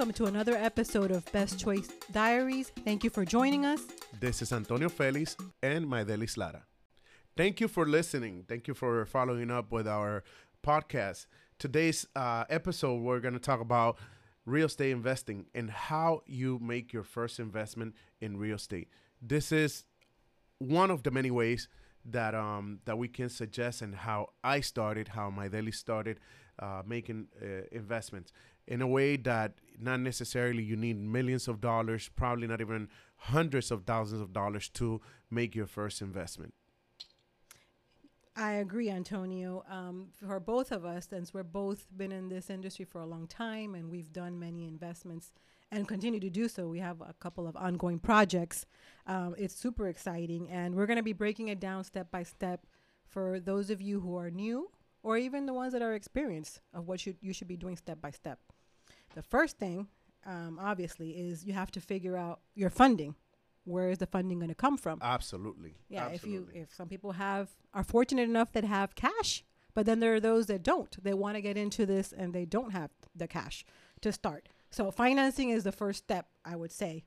welcome to another episode of Best Choice Diaries. Thank you for joining us. This is Antonio Felix and Maydelis Lara. Thank you for listening. Thank you for following up with our podcast. Today's uh, episode, we're going to talk about real estate investing and how you make your first investment in real estate. This is one of the many ways that um, that we can suggest and how I started, how Maydelis started uh, making uh, investments in a way that not necessarily you need millions of dollars, probably not even hundreds of thousands of dollars to make your first investment. I agree, Antonio. Um, for both of us, since we're both been in this industry for a long time and we've done many investments and continue to do so, we have a couple of ongoing projects. Um, it's super exciting, and we're going to be breaking it down step by step for those of you who are new or even the ones that are experienced of what should you should be doing step by step. The first thing, um, obviously, is you have to figure out your funding. Where is the funding going to come from? Absolutely. Yeah, Absolutely. if you if some people have are fortunate enough that have cash, but then there are those that don't. They want to get into this and they don't have the cash to start. So financing is the first step, I would say,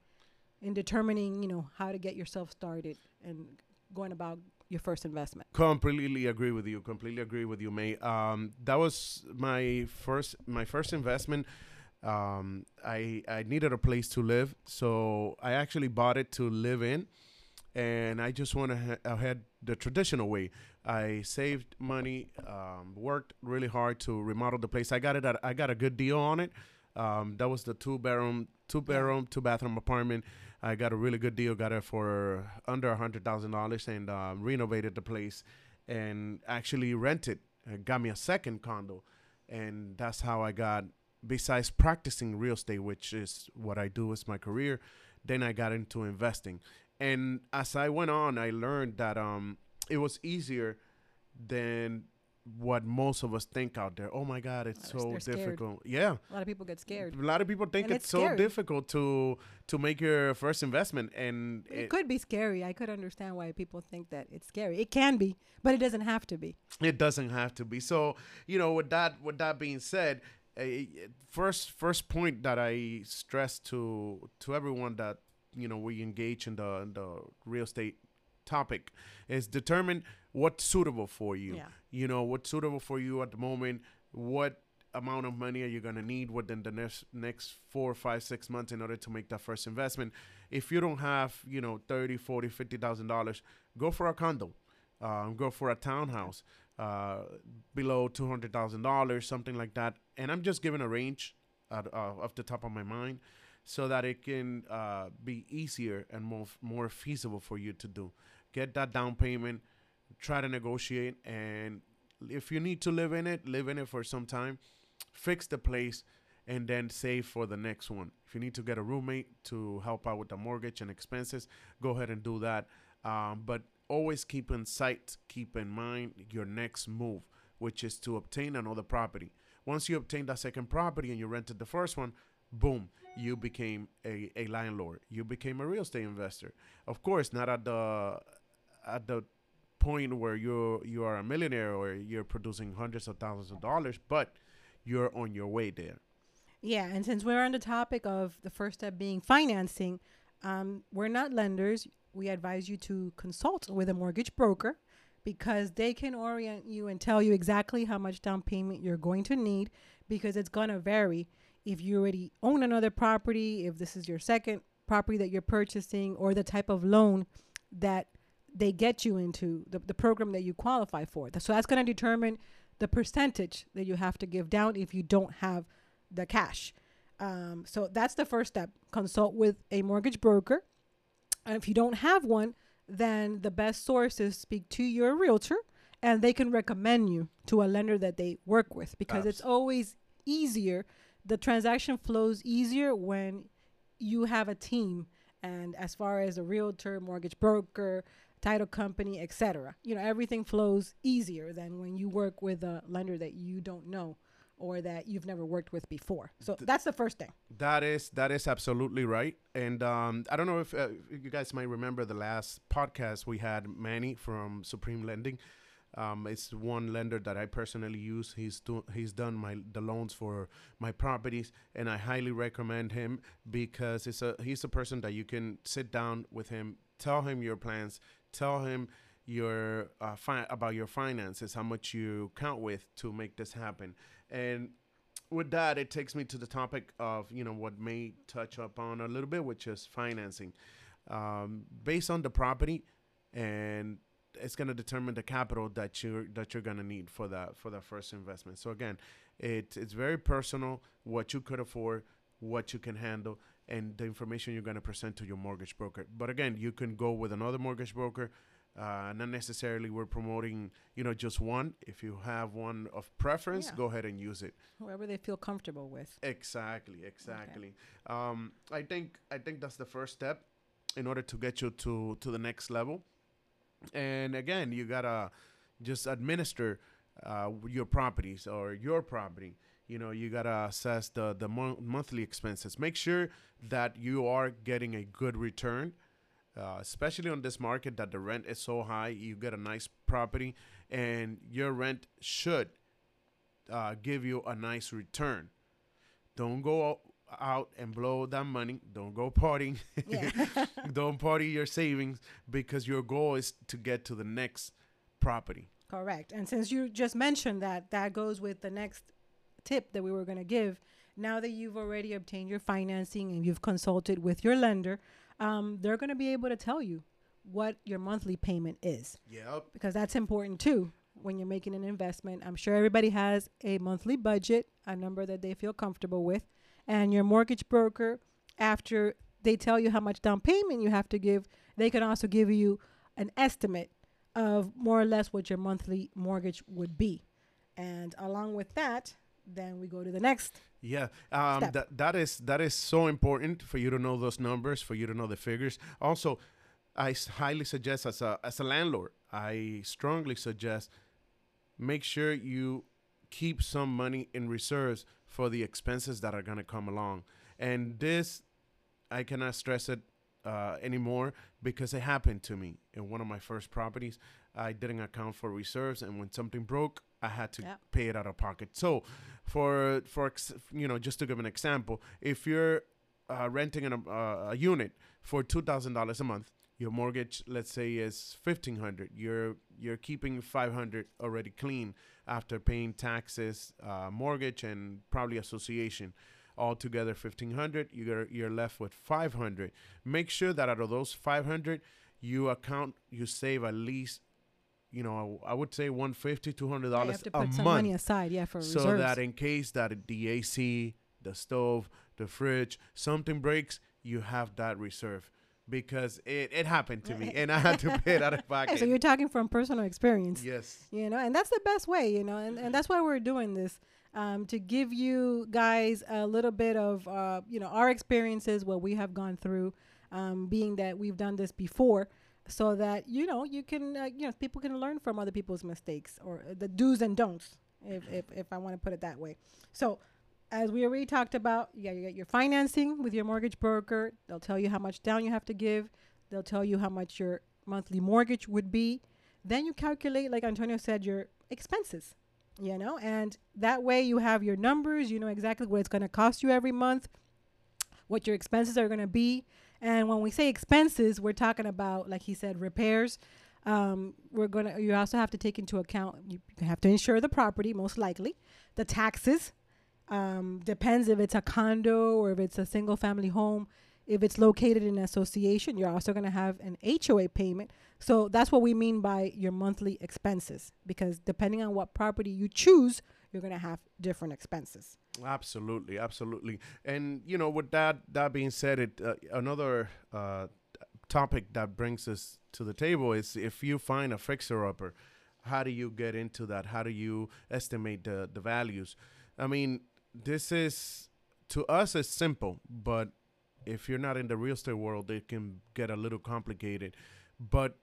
in determining, you know, how to get yourself started and going about your first investment. Completely agree with you. Completely agree with you, May. Um, that was my first my first investment. Um, I I needed a place to live, so I actually bought it to live in, and I just went ahe- ahead the traditional way. I saved money, um, worked really hard to remodel the place. I got it. At, I got a good deal on it. Um, that was the two bedroom, two bedroom, two bathroom apartment. I got a really good deal. Got it for under a hundred thousand dollars, and um, renovated the place, and actually rented. Uh, got me a second condo, and that's how I got. Besides practicing real estate, which is what I do as my career, then I got into investing. And as I went on, I learned that um, it was easier than what most of us think out there. Oh my God, it's so difficult. Yeah, A lot of people get scared. a lot of people think it's, it's so scary. difficult to to make your first investment, and It it, could be scary. I could understand why people think that it's scary. It can be, but it doesn't have to be. it doesn't have to be. So you know, with that with that being said, uh, first first point that I stress to to everyone that you know we engage in the in the real estate topic is determine what's suitable for you. Yeah. You know what's suitable for you at the moment. What amount of money are you going to need within the next next four five six months in order to make that first investment if you don't have you know 30 40 50 thousand dollars go for a condo um, go for a townhouse uh, below two hundred thousand dollars, something like that. And I'm just giving a range at, uh, off the top of my mind, so that it can uh, be easier and more more feasible for you to do. Get that down payment, try to negotiate, and if you need to live in it, live in it for some time. Fix the place, and then save for the next one. If you need to get a roommate to help out with the mortgage and expenses, go ahead and do that. Um, but always keep in sight, keep in mind your next move, which is to obtain another property. Once you obtain that second property and you rented the first one, boom, you became a, a landlord. You became a real estate investor. Of course, not at the at the point where you're you are a millionaire or you're producing hundreds of thousands of dollars, but you're on your way there. Yeah, and since we're on the topic of the first step being financing, um, we're not lenders. We advise you to consult with a mortgage broker because they can orient you and tell you exactly how much down payment you're going to need because it's going to vary if you already own another property, if this is your second property that you're purchasing, or the type of loan that they get you into, the, the program that you qualify for. So that's going to determine the percentage that you have to give down if you don't have the cash. Um, so that's the first step. Consult with a mortgage broker. And if you don't have one, then the best source is speak to your realtor and they can recommend you to a lender that they work with because it's always easier. The transaction flows easier when you have a team and as far as a realtor, mortgage broker, title company, etc. You know, everything flows easier than when you work with a lender that you don't know or that you've never worked with before. So that's the first thing. That is that is absolutely right, and um, I don't know if, uh, you guys might remember the last podcast we had Manny from Supreme Lending. Um, it's one lender that I personally use. He's do, he's done my the loans for my properties, and I highly recommend him because it's a he's a person that you can sit down with him, tell him your plans, tell him your uh, fi- about your finances, how much you count with to make this happen, and with that, it takes me to the topic of you know what may touch upon a little bit, which is financing, um, based on the property, and it's going to determine the capital that you're that you're going to need for that for that first investment. So again, it it's very personal what you could afford, what you can handle, and the information you're going to present to your mortgage broker. But again, you can go with another mortgage broker. Uh, not necessarily we're promoting, you know, just one. If you have one of preference, Yeah. go ahead and use it. Whoever they feel comfortable with. Exactly, exactly. Um, I think I think that's the first step in order to get you to to the next level. And again, you gotta just administer uh, your properties or your property. You know, you gotta assess the the mon- monthly expenses. Make sure that you are getting a good return. Uh, especially on this market that the rent is so high, you get a nice property, and your rent should uh, give you a nice return. Don't go out and blow that money. Don't go partying. Yeah. Don't party your savings because your goal is to get to the next property. Correct. And since you just mentioned that, that goes with the next tip that we were going to give. Now that you've already obtained your financing and you've consulted with your lender, um, they're going to be able to tell you what your monthly payment is Yep. because that's important too when you're making an investment. I'm sure everybody has a monthly budget, a number that they feel comfortable with, and your mortgage broker, after they tell you how much down payment you have to give, they can also give you an estimate of more or less what your monthly mortgage would be. And along with that, then we go to the next. Yeah, um, Step. that that is that is so important for you to know those numbers, for you to know the figures. Also, I s- highly suggest as a as a landlord, I strongly suggest make sure you keep some money in reserves for the expenses that are gonna come along. And this, I cannot stress it uh, anymore because it happened to me in one of my first properties. I didn't account for reserves, and when something broke, I had to Yeah. pay it out of pocket. So, for for ex- you know, just to give an example, if you're uh, renting an, uh, a unit for two thousand dollars a month, your mortgage, let's say, is fifteen hundred. You're you're keeping five hundred already clean after paying taxes, uh, mortgage, and probably association. Altogether, fifteen hundred. You're you're left with five hundred. Make sure that out of those five hundred, you account you save at least, you know, I would say 150 200 dollars a month money aside, yeah, for so reserves. that in case that the AC, the stove, the fridge, something breaks, you have that reserve because it, it happened to me and I had to pay it out of pocket. so you're talking from personal experience. yes. you know and that's the best way you know and, and that's why we're doing this um, to give you guys a little bit of uh, you know our experiences what we have gone through um, being that we've done this before so that you know you can uh, you know people can learn from other people's mistakes or the do's and don'ts if, if, if i want to put it that way. So as we already talked about yeah you get your financing with your mortgage broker. They'll tell you how much down you have to give. They'll tell you how much your monthly mortgage would be. Then you calculate like antonio said your expenses you know and that way you have your numbers. You know exactly what it's going to cost you every month what your expenses are going to be and when we say expenses we're talking about like he said repairs. Um, we're to you also have to take into account you have to insure the property most likely. The taxes um, depends if it's a condo or if it's a single family home. If it's located in an association you're also to have an hoa payment. So that's what we mean by your monthly expenses because depending on what property you choose you're to have different expenses Absolutely, absolutely. And you know, with that that being said, it uh, another uh, topic that brings us to the table is if you find a fixer upper, how do you get into that? How do you estimate the the values? I mean, this is to us it's simple, but if you're not in the real estate world, it can get a little complicated. But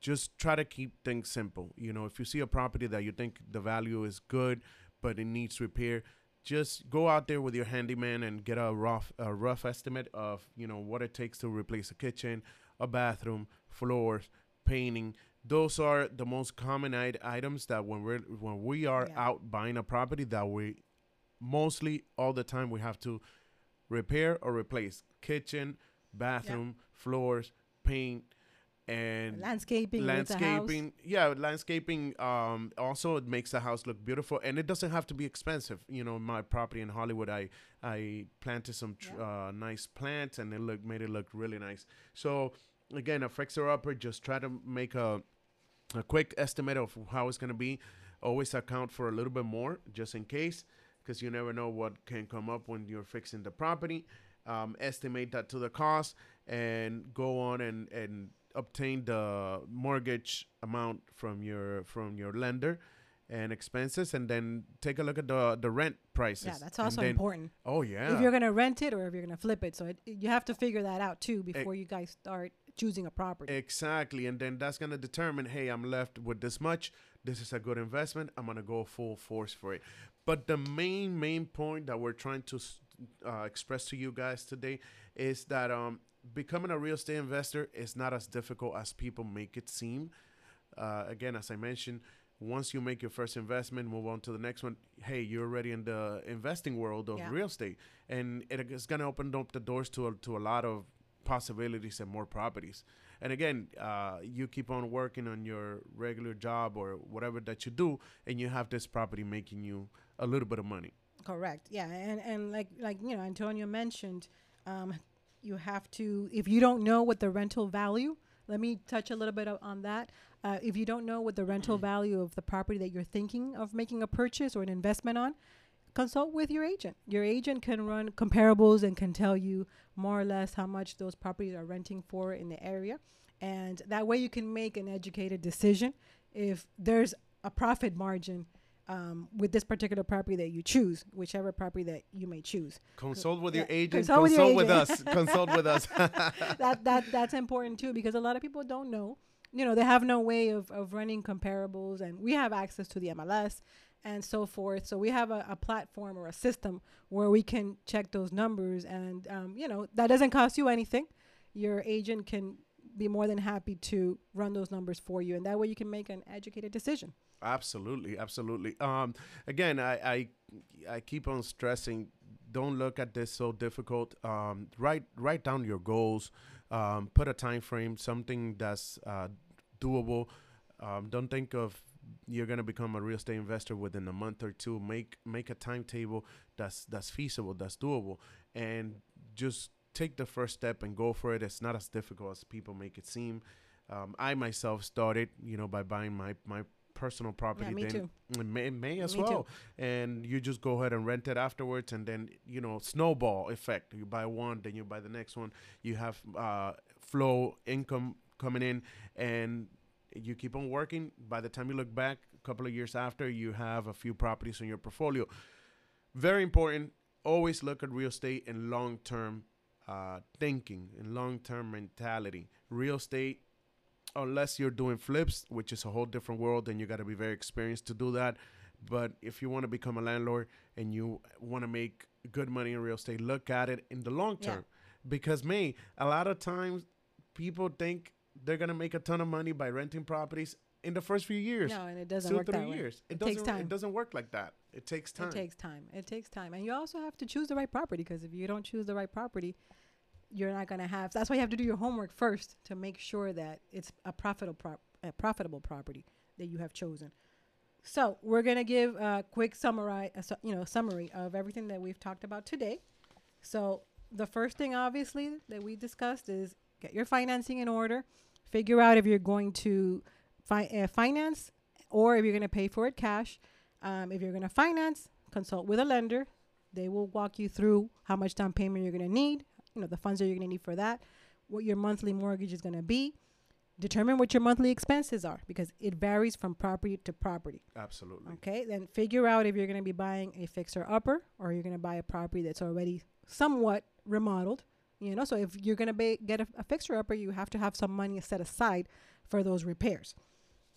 just try to keep things simple. You know, if you see a property that you think the value is good, but it needs repair, just go out there with your handyman and get a rough a rough estimate of you know what it takes to replace a kitchen, a bathroom, floors, painting. Those are the most common items that when we're when we are Yeah. out buying a property that we mostly all the time we have to repair or replace kitchen, bathroom, floors, paint, and landscaping, when it's house. landscaping yeah landscaping um also it makes the house look beautiful and it doesn't have to be expensive you know my property in hollywood i i planted some tr- Yeah. uh, nice plants and it looked made it look really nice so again a fixer upper just try to make a a quick estimate of how it's going to be always account for a little bit more just in case because you never know what can come up when you're fixing the property um, estimate that to the cost and go on and and obtain the mortgage amount from your from your lender and expenses and then take a look at the the rent prices Yeah, that's also then- important. oh yeah If you're gonna rent it or if you're gonna flip it, so it, you have to figure that out too before you guys start choosing a property. Exactly, and then that's gonna determine, hey, I'm left with this much. This is a good investment. I'm gonna go full force for it. But the main main point that we're trying to uh, express to you guys today is that um, becoming a real estate investor is not as difficult as people make it seem. Uh, again, as I mentioned, once you make your first investment, move on to the next one. Hey, you're already in the investing world of Yeah. real estate, and it is gonna open up the doors to a, to a lot of possibilities and more properties. And again, uh, you keep on working on your regular job or whatever that you do, and you have this property making you a little bit of money. Correct. Yeah, and and like like you know, Antonio mentioned, um, you have to if you don't know what the rental value. Let me touch a little bit on that. Uh, if you don't know what the rental value of the property that you're thinking of making a purchase or an investment on, consult with your agent. Your agent can run comparables and can tell you more or less how much those properties are renting for in the area, and that way you can make an educated decision if there's a profit margin um, with this particular property that you choose, whichever property that you may choose. Consult with your agent. consult with Consult with agent. us. Consult with us. that that that's important too because a lot of people don't know. You know, they have no way of, of running comparables, and we have access to the MLS and so forth. So we have a, a platform or a system where we can check those numbers, and um, you know that doesn't cost you anything. Your agent can be more than happy to run those numbers for you, and that way you can make an educated decision. Absolutely, absolutely. Um, again, I, I I keep on stressing. Don't look at this so difficult. Um, write write down your goals. Um, put a time frame, something that's uh, doable. Um, don't think of you're gonna become a real estate investor within a month or two. Make make a timetable that's that's feasible, that's doable, and just take the first step and go for it. It's not as difficult as people make it seem. Um, I myself started, you know, by buying my my personal property. Yeah, me then too. May, May as Me too. well, and you just go ahead and rent it afterwards, and then you know snowball effect. You buy one, then you buy the next one. You have uh, flow income coming in, and you keep on working. By the time you look back, a couple of years after, you have a few properties in your portfolio. Very important. Always look at real estate in long term uh, thinking and long term mentality. Real estate unless you're doing flips, which is a whole different world, then you got to be very experienced to do that. But if you want to become a landlord and you want to make good money in real estate, look at it in the long Yeah. term. Because me, a lot of times people think they're gonna make a ton of money by renting properties in the first few years, No, and it doesn't two work three that way. years. It, It doesn't. takes time. It doesn't work like that. It takes time. It takes time. It takes time, and you also have to choose the right property because if you don't choose the right property, you're not gonna have. That's why you have to do your homework first to make sure that it's a profitable prop, a profitable property that you have chosen. So we're gonna give a quick summary, a su- you know, summary of everything that we've talked about today. So the first thing, obviously, that we discussed is get your financing in order. Figure out if you're going to fi- uh, finance or if you're going to pay for it cash. Um, if you're going to finance, consult with a lender. They will walk you through how much down payment you're going to need, you know, the funds that you're going to need for that, what your monthly mortgage is going to be. Determine what your monthly expenses are because it varies from property to property. Absolutely. Okay, then figure out if you're going to be buying a fixer upper or you're going to buy a property that's already somewhat remodeled. You know, so if you're going to get a, a fixer upper, you have to have some money set aside for those repairs.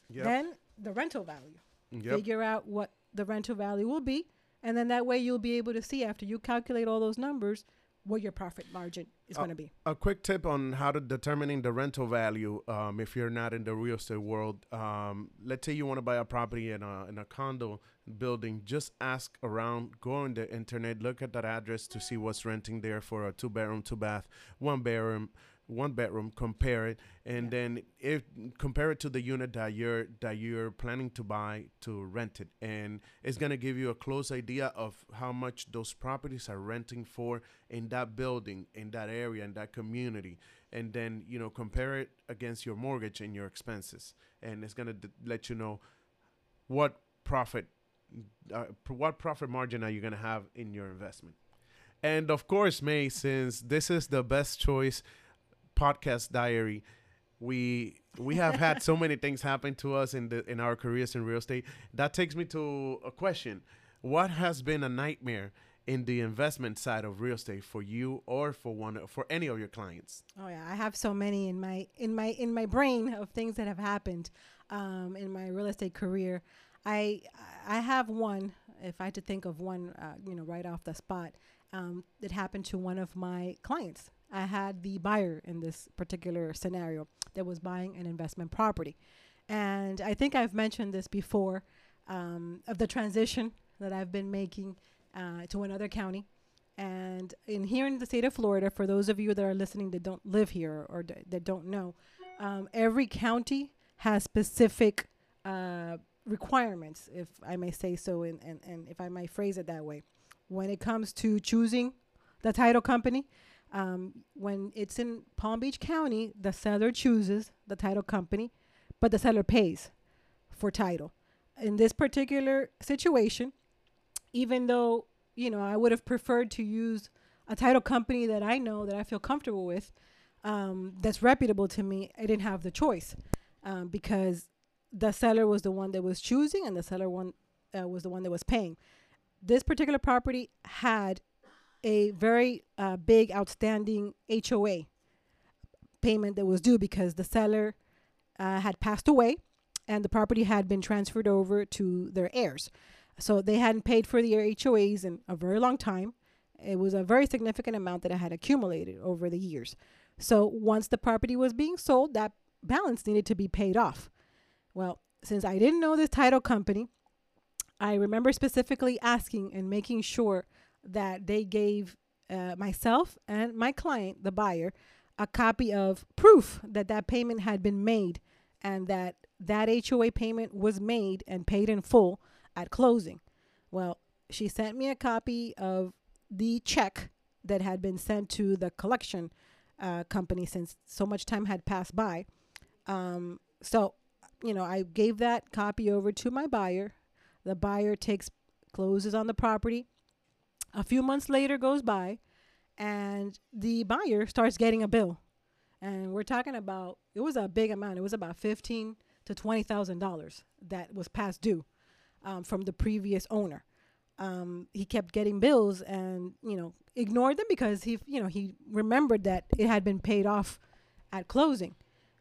Yep. Then the rental value. yep. Figure out what the rental value will be, and then that way you'll be able to see after you calculate all those numbers what your profit margin is Uh, going to be. A quick tip on how to determining the rental value. Um, if you're not in the real estate world, um, let's say you want to buy a property in a in a condo building, just ask around, go on the internet, look at that address to see what's renting there for a two bedroom, two bath, one bedroom, one bedroom. Compare it, and Yeah. then if compare it to the unit that you're that you're planning to buy to rent it, and it's gonna give you a close idea of how much those properties are renting for in that building, in that area, in that community, and then you know compare it against your mortgage and your expenses, and it's gonna d- let you know what profit, uh, pr- what profit margin are you gonna have in your investment. And of course, May, since this is the best choice podcast diary, we we have had so many things happen to us in the in our careers in real estate. That takes me to a question: What has been a nightmare in the investment side of real estate for you or for one for any of your clients? Oh yeah, I have so many in my in my in my brain of things that have happened um, in my real estate career. I I have one. If I had to think of one, uh, you know, right off the spot, um, happened to one of my clients. I had the buyer in this particular scenario that was buying an investment property, and I think I've mentioned this before um, of the transition that I've been making uh, to another county. And in here in the state of Florida, for those of you that are listening that don't live here or d- that don't know, um, every county has specific uh, requirements, if I may say so, and, and, and if I might phrase it that way. When it comes to choosing the title company, um, when it's in Palm Beach County, the seller chooses the title company, but the seller pays for title. In this particular situation, even though you know I would have preferred to use a title company that I know that I feel comfortable with, um, that's reputable to me, I didn't have the choice um, because the seller was the one that was choosing and the seller one uh, was the one that was paying. This particular property had a very uh, big outstanding HOA payment that was due because the seller uh, had passed away and the property had been transferred over to their heirs. So they hadn't paid for their HOAs in a very long time. It was a very significant amount that I had accumulated over the years. So once the property was being sold, that balance needed to be paid off. Well, since I didn't know this title company, I remember specifically asking and making sure that they gave uh, myself and my client, the buyer, a copy of proof that that payment had been made and that that HOA payment was made and paid in full at closing. Well, she sent me a copy of the check that had been sent to the collection uh, company since so much time had passed by. Um, so, you know, I gave that copy over to my buyer. The buyer takes closes on the property. A few months later goes by, and the buyer starts getting a bill, and we're talking about it was a big amount. It was about fifteen to twenty thousand dollars that was past due um, from the previous owner. Um, he kept getting bills and you know ignored them because he you know he remembered that it had been paid off at closing.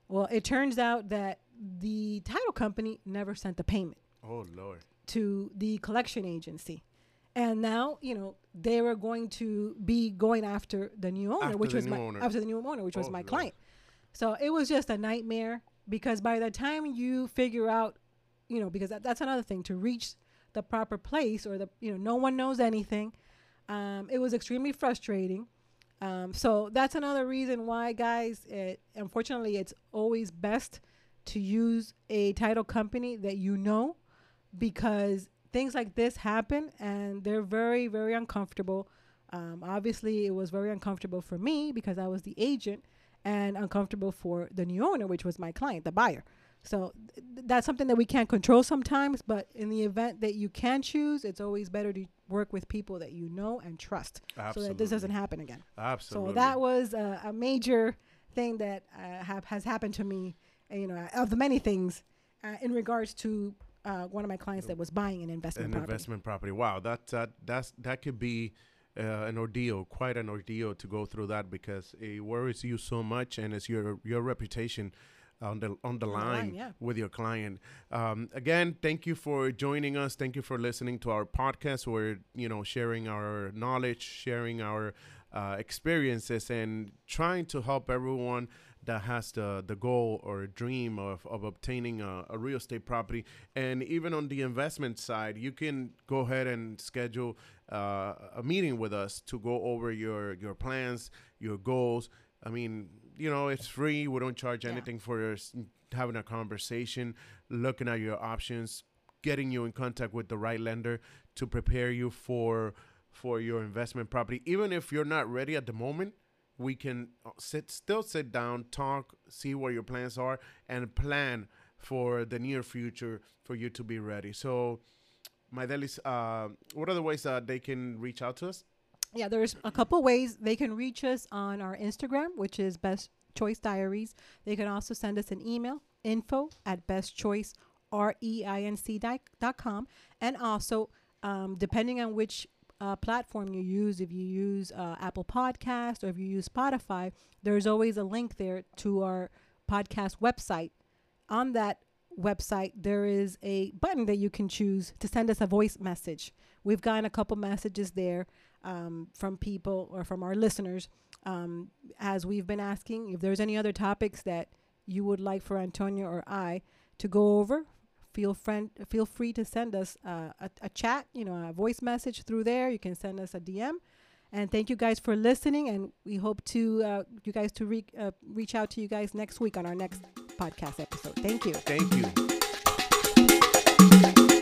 Well, it turns out that the title company never sent the payment Oh Lord. to the collection agency. And now, you know, they were going to be going after the new owner, After which was my owner. after the new owner, which was Oh, my Lord. client. So it was just a nightmare because by the time you figure out, you know, because that, that's another thing to reach the proper place or the you know no one knows anything. Um, it was extremely frustrating. Um, so that's another reason why, guys. It, unfortunately, it's always best to use a title company that you know because things like this happen and they're very, very uncomfortable. Um, obviously, it was very uncomfortable for me because I was the agent and uncomfortable for the new owner, which was my client, the buyer. So th- that's something that we can't control sometimes, but in the event that you can choose, it's always better to work with people that you know and trust so that this doesn't happen again. Absolutely. So that was a, a major thing that uh, have, has happened to me, uh, you know, of the many things uh, in regards to uh, one of my clients that was buying an investment an property. investment property. Wow, that that that's that could be uh, an ordeal, quite an ordeal to go through that because it worries you so much, and it's your your reputation on the on the On line, line, yeah. with your client. Um, again, thank you for joining us. Thank you for listening to our podcast. We're you know sharing our knowledge, sharing our uh, experiences and trying to help everyone that has the the goal or dream of, of obtaining a, a, real estate property. And even on the investment side you can go ahead and schedule uh, a meeting with us to go over your your plans your goals. I mean you know it's free. We don't charge anything yeah. for having a conversation looking at your options getting you in contact with the right lender to prepare you for for your investment property. Even if you're not ready at the moment we can uh, sit still sit down talk see what your plans are and plan for the near future for you to be ready. So Maydelis uh, what are the ways that they can reach out to us? Yeah there's a couple ways they can reach us on our instagram which is best choice diaries. They can also send us an email info at best choice r-e-i-n-c dot com. And also um, depending on which uh, platform you use, if you use uh, Apple Podcast or if you use Spotify, there's always a link there to our podcast website. On that website, there is a button that you can choose to send us a voice message. We've gotten a couple messages there um, from people or from our listeners um, as we've been asking if there's any other topics that you would like for Antonio or I to go over feel friend feel free to send us uh, a, a chat you know a voice message through there. You can send us a dm and thank you guys for listening and we hope to uh, you guys to re- uh, reach out to you guys next week on our next podcast episode. Thank you. Thank you